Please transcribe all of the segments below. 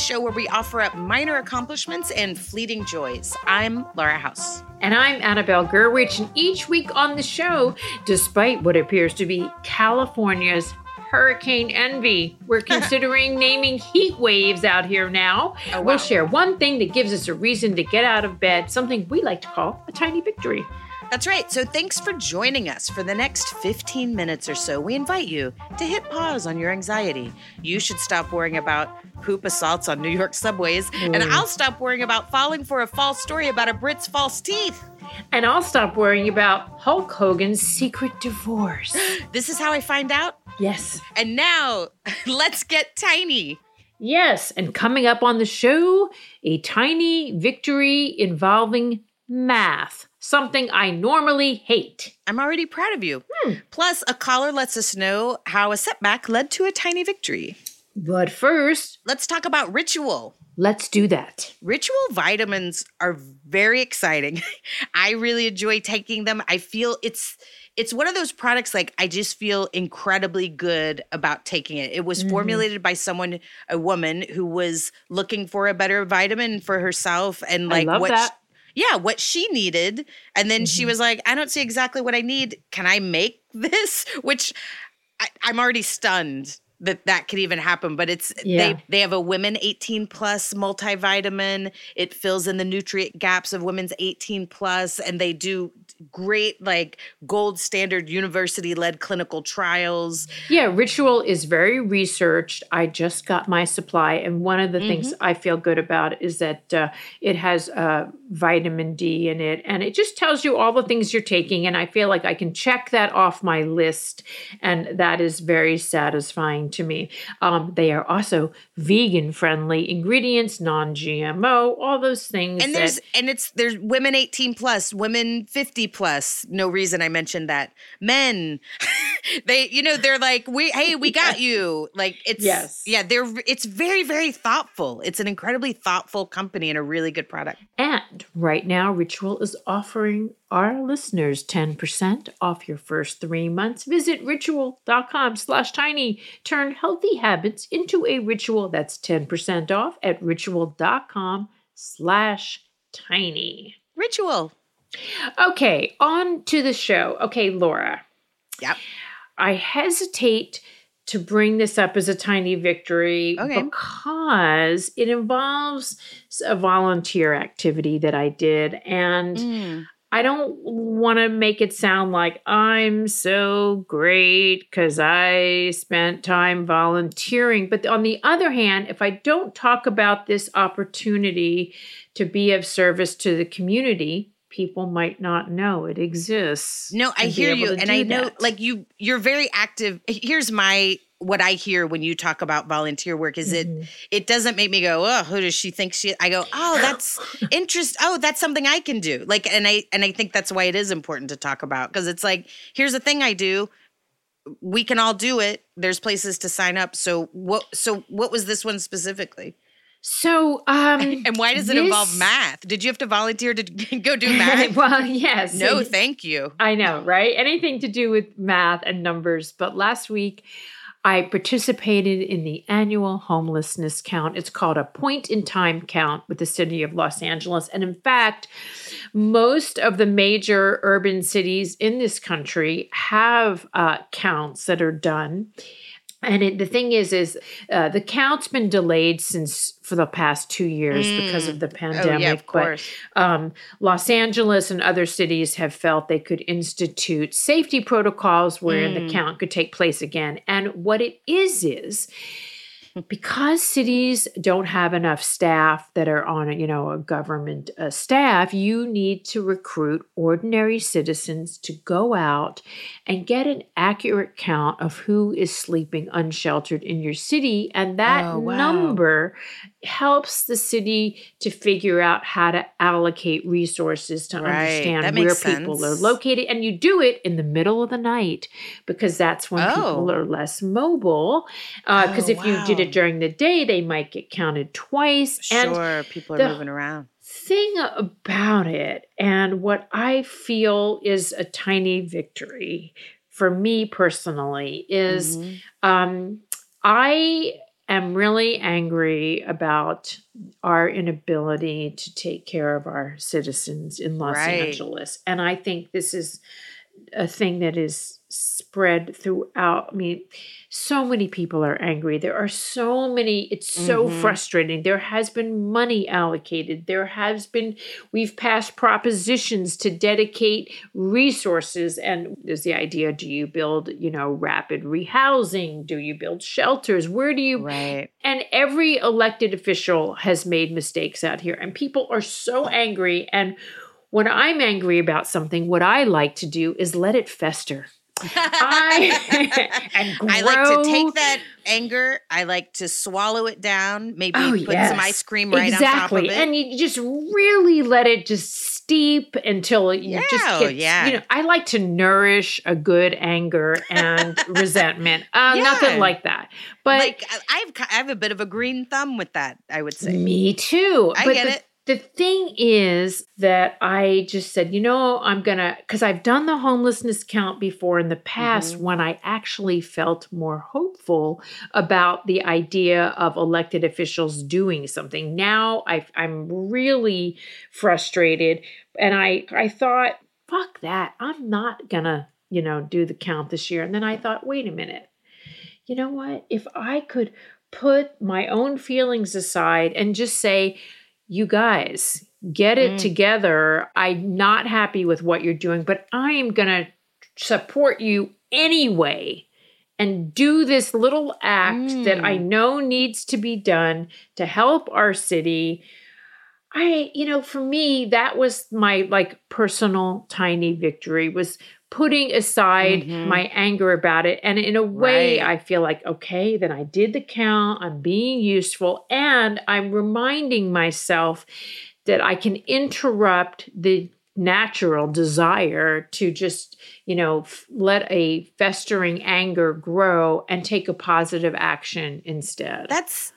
show where we offer up minor accomplishments and fleeting joys. I'm Laura House. And I'm Annabelle Gurwitch. And each week on the show, despite what appears to be California's hurricane envy. We're considering naming heat waves out here now. Oh, wow. We'll share one thing that gives us a reason to get out of bed, something we like to call a tiny victory. That's right. So thanks for joining us. For the next 15 minutes or so, we invite you to hit pause on your anxiety. You should stop worrying about poop assaults on New York subways, mm. and I'll stop worrying about falling for a false story about a Brit's false teeth. And I'll stop worrying about Hulk Hogan's secret divorce. this is how I find out? Yes. And now, let's get tiny. Yes, and coming up on the show, a tiny victory involving math something I normally hate. I'm already proud of you. Hmm. Plus, a caller lets us know how a setback led to a tiny victory. But first, let's talk about ritual. Let's do that. Ritual vitamins are very exciting. I really enjoy taking them. I feel it's it's one of those products like I just feel incredibly good about taking it. It was mm-hmm. formulated by someone, a woman who was looking for a better vitamin for herself and like what that yeah, what she needed. And then mm-hmm. she was like, I don't see exactly what I need. Can I make this? Which I, I'm already stunned that that could even happen but it's yeah. they they have a women 18 plus multivitamin it fills in the nutrient gaps of women's 18 plus and they do great like gold standard university led clinical trials. Yeah, Ritual is very researched. I just got my supply and one of the mm-hmm. things I feel good about is that uh, it has uh, vitamin D in it and it just tells you all the things you're taking and I feel like I can check that off my list and that is very satisfying to me. Um, they are also vegan friendly ingredients, non-GMO, all those things. And there's and it's there's women 18 plus, women 50 plus. No reason I mentioned that. Men, they, you know, they're like, we, hey, we got you. Like it's, yes, yeah, they're, it's very, very thoughtful. It's an incredibly thoughtful company and a really good product. And right now, Ritual is offering our listeners 10% off your first three months. Visit ritual.com slash tiny. Turn healthy habits into a ritual. That's 10% off at ritual.com slash tiny. Ritual. Okay, on to the show. Okay, Laura. Yep. I hesitate to bring this up as a tiny victory okay. because it involves a volunteer activity that I did. And mm. I don't want to make it sound like I'm so great because I spent time volunteering. But on the other hand, if I don't talk about this opportunity to be of service to the community, people might not know it exists. No, I hear you and I know that. like you you're very active. Here's my what I hear when you talk about volunteer work is mm-hmm. it it doesn't make me go, "Oh, who does she think she I go, "Oh, that's interest. Oh, that's something I can do." Like and I and I think that's why it is important to talk about because it's like, here's the thing I do. We can all do it. There's places to sign up. So what so what was this one specifically? So, um, and why does it this... involve math? Did you have to volunteer to go do math? well, yes. No, thank you. I know, right? Anything to do with math and numbers. But last week, I participated in the annual homelessness count. It's called a point in time count with the city of Los Angeles. And in fact, most of the major urban cities in this country have uh, counts that are done. And it, the thing is, is uh, the count's been delayed since for the past two years mm. because of the pandemic. Oh, yeah, of course. But um, Los Angeles and other cities have felt they could institute safety protocols where mm. the count could take place again. And what it is is because cities don't have enough staff that are on a, you know a government uh, staff you need to recruit ordinary citizens to go out and get an accurate count of who is sleeping unsheltered in your city and that oh, wow. number helps the city to figure out how to allocate resources to right. understand where sense. people are located and you do it in the middle of the night because that's when oh. people are less mobile because uh, oh, if wow. you did it during the day, they might get counted twice. Sure, and people are moving around. Thing about it, and what I feel is a tiny victory for me personally, is mm-hmm. um, I am really angry about our inability to take care of our citizens in Los right. Angeles. And I think this is a thing that is spread throughout. I mean, so many people are angry. There are so many, it's so mm-hmm. frustrating. There has been money allocated. There has been, we've passed propositions to dedicate resources. And there's the idea do you build, you know, rapid rehousing? Do you build shelters? Where do you? Right. And every elected official has made mistakes out here. And people are so angry. And when I'm angry about something, what I like to do is let it fester. I, I like to take that anger. I like to swallow it down. Maybe oh, put yes. some ice cream right exactly. on top of it, and you just really let it just steep until you yeah, just get. Yeah. You know, I like to nourish a good anger and resentment. Uh, yeah. Nothing like that, but like I've I have a bit of a green thumb with that. I would say. Me too. I but get the, it the thing is that I just said, you know, I'm going to, because I've done the homelessness count before in the past mm-hmm. when I actually felt more hopeful about the idea of elected officials doing something. Now i am really frustrated. And I, I thought, fuck that. I'm not going to, you know, do the count this year. And then I thought, wait a minute. You know what? If I could put my own feelings aside and just say, you guys, get it mm. together. I'm not happy with what you're doing, but I am going to support you anyway and do this little act mm. that I mm. know needs to be done to help our city. I, you know, for me, that was my like personal tiny victory was putting aside mm-hmm. my anger about it. And in a way, right. I feel like, okay, then I did the count, I'm being useful, and I'm reminding myself that I can interrupt the natural desire to just, you know, f- let a festering anger grow and take a positive action instead. That's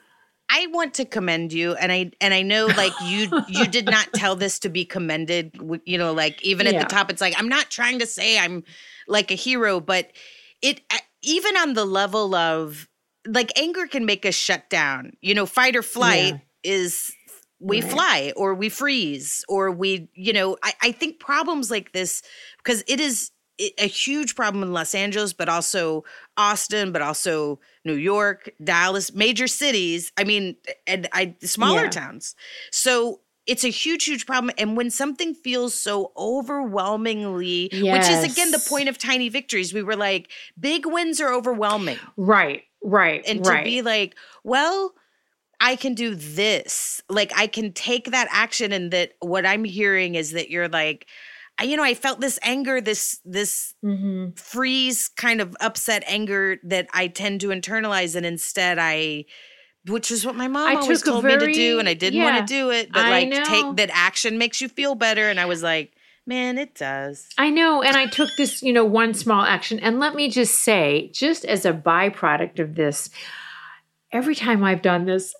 I want to commend you and I and I know like you you did not tell this to be commended you know like even at yeah. the top it's like I'm not trying to say I'm like a hero but it uh, even on the level of like anger can make us shut down you know fight or flight yeah. is we right. fly or we freeze or we you know I, I think problems like this because it is a huge problem in Los Angeles, but also Austin, but also New York, Dallas, major cities. I mean, and I smaller yeah. towns. So it's a huge, huge problem. And when something feels so overwhelmingly, yes. which is again the point of tiny victories, we were like, big wins are overwhelming. Right, right. And right. to be like, well, I can do this. Like I can take that action. And that what I'm hearing is that you're like, I, you know, I felt this anger, this this mm-hmm. freeze kind of upset anger that I tend to internalize, and instead I, which is what my mom I always told very, me to do, and I didn't yeah, want to do it. But like, take that action makes you feel better, and I was like, man, it does. I know, and I took this, you know, one small action, and let me just say, just as a byproduct of this, every time I've done this,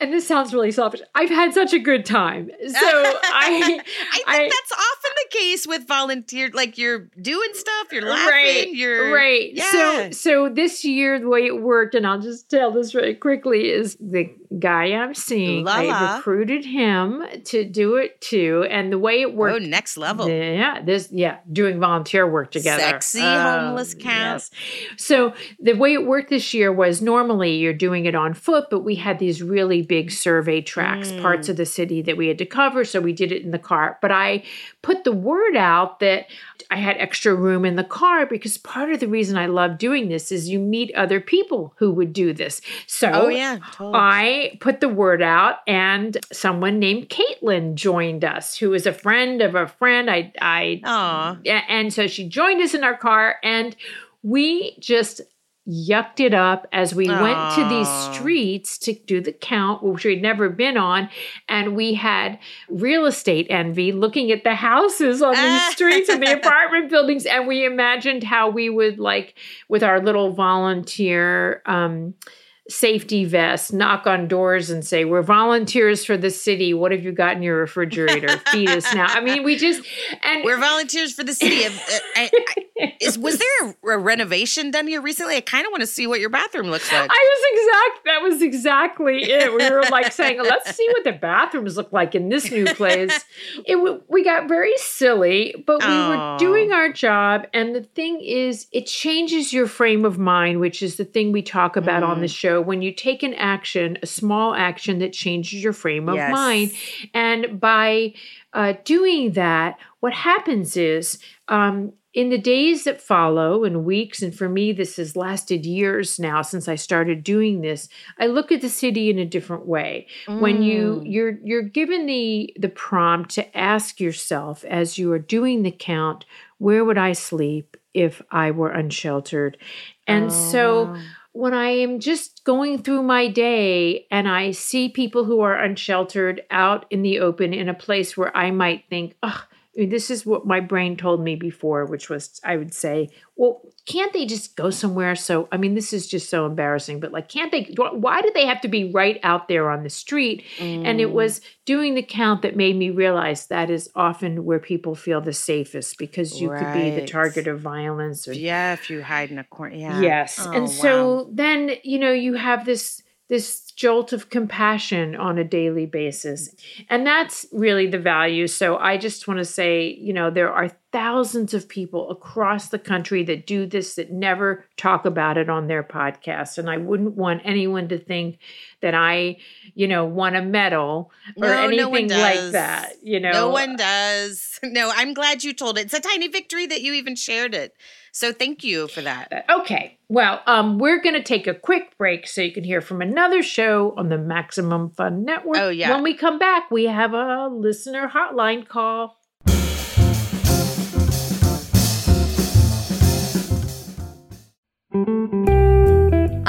and this sounds really selfish. I've had such a good time. So I I think I, that's often the case with volunteer like you're doing stuff, you're laughing, right, you're Right. Yeah. So so this year the way it worked and I'll just tell this really quickly is the guy I'm seeing La I recruited him to do it too and the way it worked Oh, next level. Yeah, this yeah, doing volunteer work together. Sexy um, homeless. Yes. So the way it worked this year was normally you're doing it on foot, but we had these really big survey tracks, mm. parts of the city that we had to cover. So we did it in the car. But I put the word out that I had extra room in the car because part of the reason I love doing this is you meet other people who would do this. So oh, yeah, totally. I put the word out, and someone named Caitlin joined us, who is a friend of a friend. I, I, Aww. and so she joined us in our car, and we just yucked it up as we Aww. went to these streets to do the count, which we'd never been on. And we had real estate envy looking at the houses on these streets and the apartment buildings. And we imagined how we would, like, with our little volunteer, um, safety vests, knock on doors and say, We're volunteers for the city. What have you got in your refrigerator? Feed us now. I mean, we just and we're volunteers for the city. Of, uh, I, I, is, was there a, a, renovation done here recently? I kind of want to see what your bathroom looks like. I was exact. That was exactly it. We were like saying, Let's see what the bathrooms look like in this new place. It we got very silly, but we oh. were doing our job. And the thing is, it changes your frame of mind, which is the thing we talk about mm. on the mm. When you take an action, a small action that changes your frame of yes. mind. And by uh, doing that, what happens is um, in the days that follow and weeks and for me this has lasted years now since i started doing this i look at the city in a different way mm. when you mm. you're you're given the the prompt to ask yourself as you are doing the count where would i sleep if i were unsheltered and oh. so when I am just going through my day and I see people who are unsheltered out in the open in a place where I might think, oh, this is what my brain told me before, which was I would say, well, can't they just go somewhere? So, I mean, this is just so embarrassing, but like, can't they? Why do they have to be right out there on the street? Mm. And it mm. was doing the count that made me realize that is often where people feel the safest because you right. could be the target of violence. Or, yeah, if you hide in a corner. Yeah. Yes. Oh, and so wow. then, you know, you have this this jolt of compassion on a daily basis. And that's really the value. So I just want to say, you know, there are thousands of people across the country that do this that never talk about it on their podcast. And I wouldn't want anyone to think that I, you know, want a medal or no, anything no like that. You know, no one does. No, I'm glad you told it. It's a tiny victory that you even shared it. So thank you for that. Okay. Well, um, we're going to take a quick break so you can hear from another show on the Maximum Fun Network. Oh, yeah. When we come back, we have a listener hotline call.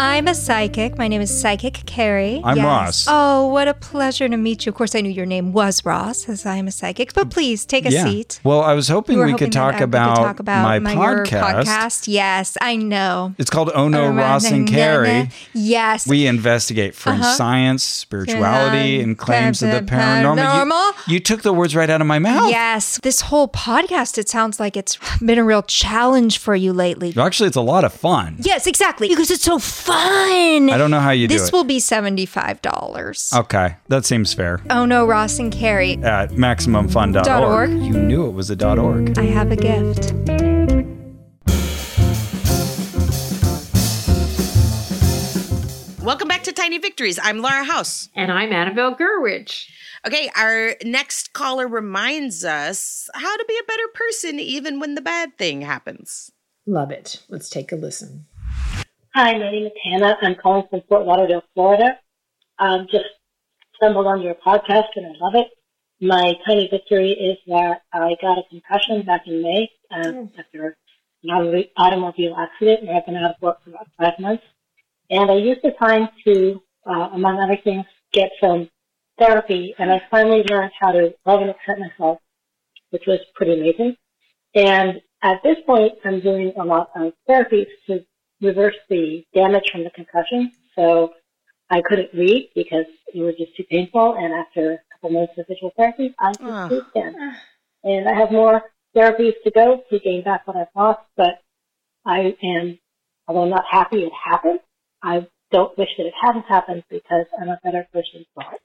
I'm a psychic. My name is Psychic Carrie. I'm yes. Ross. Oh, what a pleasure to meet you. Of course, I knew your name was Ross, as I am a psychic. But please take a yeah. seat. Well, I was hoping we, hoping could, talk about could talk about my, my podcast. podcast. Yes, I know. It's called Oh No, Ross and Carrie. Yes. We investigate fringe uh-huh. science, spirituality, and claims of the paranormal. You, you took the words right out of my mouth. Yes. This whole podcast, it sounds like it's been a real challenge for you lately. Actually, it's a lot of fun. Yes, exactly. Because it's so fun. I don't know how you this do it. This will be $75. Okay, that seems fair. Oh no, Ross and Carrie. At MaximumFun.org. You knew it was a .org. I have a gift. Welcome back to Tiny Victories. I'm Laura House. And I'm Annabelle Gurwitch. Okay, our next caller reminds us how to be a better person even when the bad thing happens. Love it. Let's take a listen. Hi, my name is Hannah. I'm calling from Fort Lauderdale, Florida. Um, just stumbled on your podcast and I love it. My tiny victory is that I got a concussion back in May uh, mm. after an automobile accident and I've been out of work for about five months. And I used the time to, uh, among other things, get some therapy and I finally learned how to love and accept myself, which was pretty amazing. And at this point, I'm doing a lot of therapy to reverse the damage from the concussion. So I couldn't read because it was just too painful. And after a couple months of visual therapy, I could oh. read again. And I have more therapies to go to gain back what I've lost. But I am, although I'm not happy it happened, I don't wish that it hadn't happened because I'm a better person for it.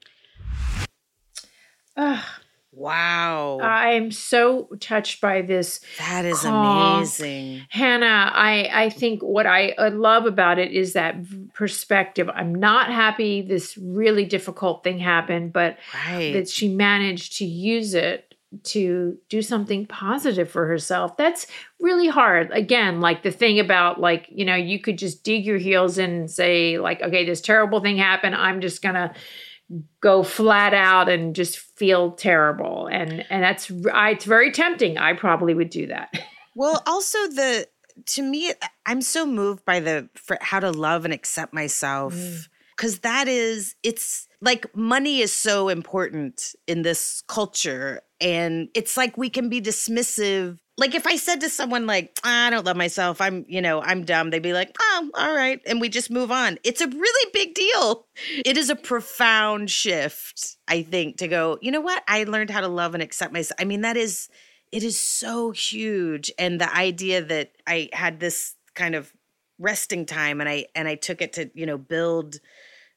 Wow. I'm so touched by this. That is call. amazing. Hannah, I, I think what I love about it is that perspective. I'm not happy this really difficult thing happened, but right. that she managed to use it to do something positive for herself. That's really hard. Again, like the thing about like, you know, you could just dig your heels in and say like, okay, this terrible thing happened. I'm just going to go flat out and just feel terrible. And and that's I, it's very tempting. I probably would do that. Well also the to me i'm so moved by the how to love and accept myself because mm. that is it's like money is so important in this culture And it's like we can be dismissive. Like if I said to someone like, I don't love myself, I'm, you know, I'm dumb, they'd be like, oh, all right. And we just move on. It's a really big deal. It is a profound shift, I think, to go, you know what? I learned how to love and accept myself. I mean, that is, it is so huge. And the idea that I had this kind of resting time and I, and I took it to, you know, build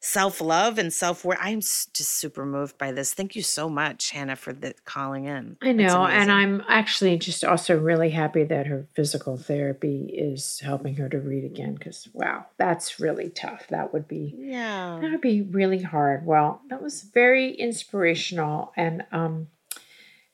self love and self worth. I'm just super moved by this. Thank you so much, Hannah, for the calling in. I know, and I'm actually just also really happy that her physical therapy is helping her to read again. Because wow, that's really tough. That would be yeah, that would be really hard. Well, that was very inspirational and um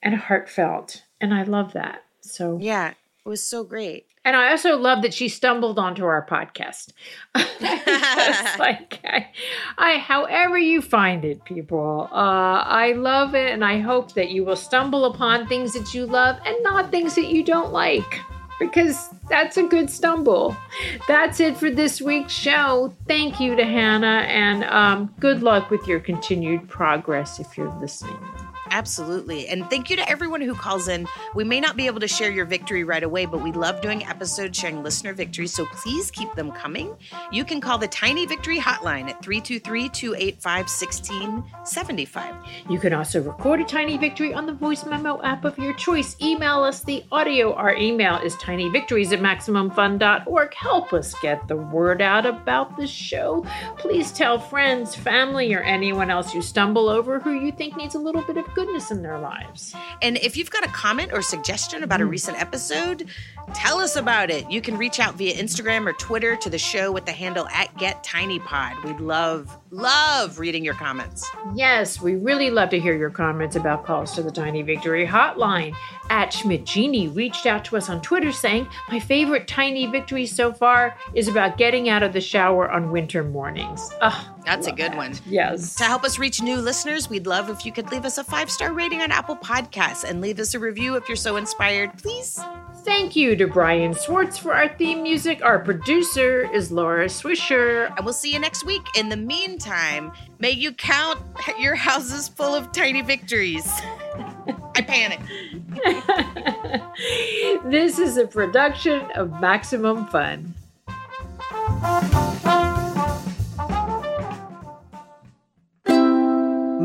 and heartfelt, and I love that. So yeah, it was so great. And I also love that she stumbled onto our podcast. like, I, I, however you find it, people, uh, I love it, and I hope that you will stumble upon things that you love and not things that you don't like, because that's a good stumble. That's it for this week's show. Thank you to Hannah, and um, good luck with your continued progress if you're listening. Absolutely. And thank you to everyone who calls in. We may not be able to share your victory right away, but we love doing episodes sharing listener victories. So please keep them coming. You can call the Tiny Victory Hotline at 323 285 1675. You can also record a Tiny Victory on the voice memo app of your choice. Email us the audio. Our email is tinyvictories at MaximumFun.org. Help us get the word out about the show. Please tell friends, family, or anyone else you stumble over who you think needs a little bit of goodness in their lives. And if you've got a comment or suggestion about mm. a recent episode, tell us about it. You can reach out via Instagram or Twitter to the show with the handle at GetTinyPod. We'd love, love reading your comments. Yes, we really love to hear your comments about calls to the Tiny Victory Hotline. At Schmidt Genie reached out to us on Twitter saying, My favorite tiny victory so far is about getting out of the shower on winter mornings. Oh, That's a good one. Yes. To help us reach new listeners, we'd love if you could leave us a five star rating on Apple Podcasts and leave us a review if you're so inspired, please. Thank you to Brian Swartz for our theme music. Our producer is Laura Swisher. And we'll see you next week. In the meantime, may you count your houses full of tiny victories. I panic. this is a production of Maximum Fun.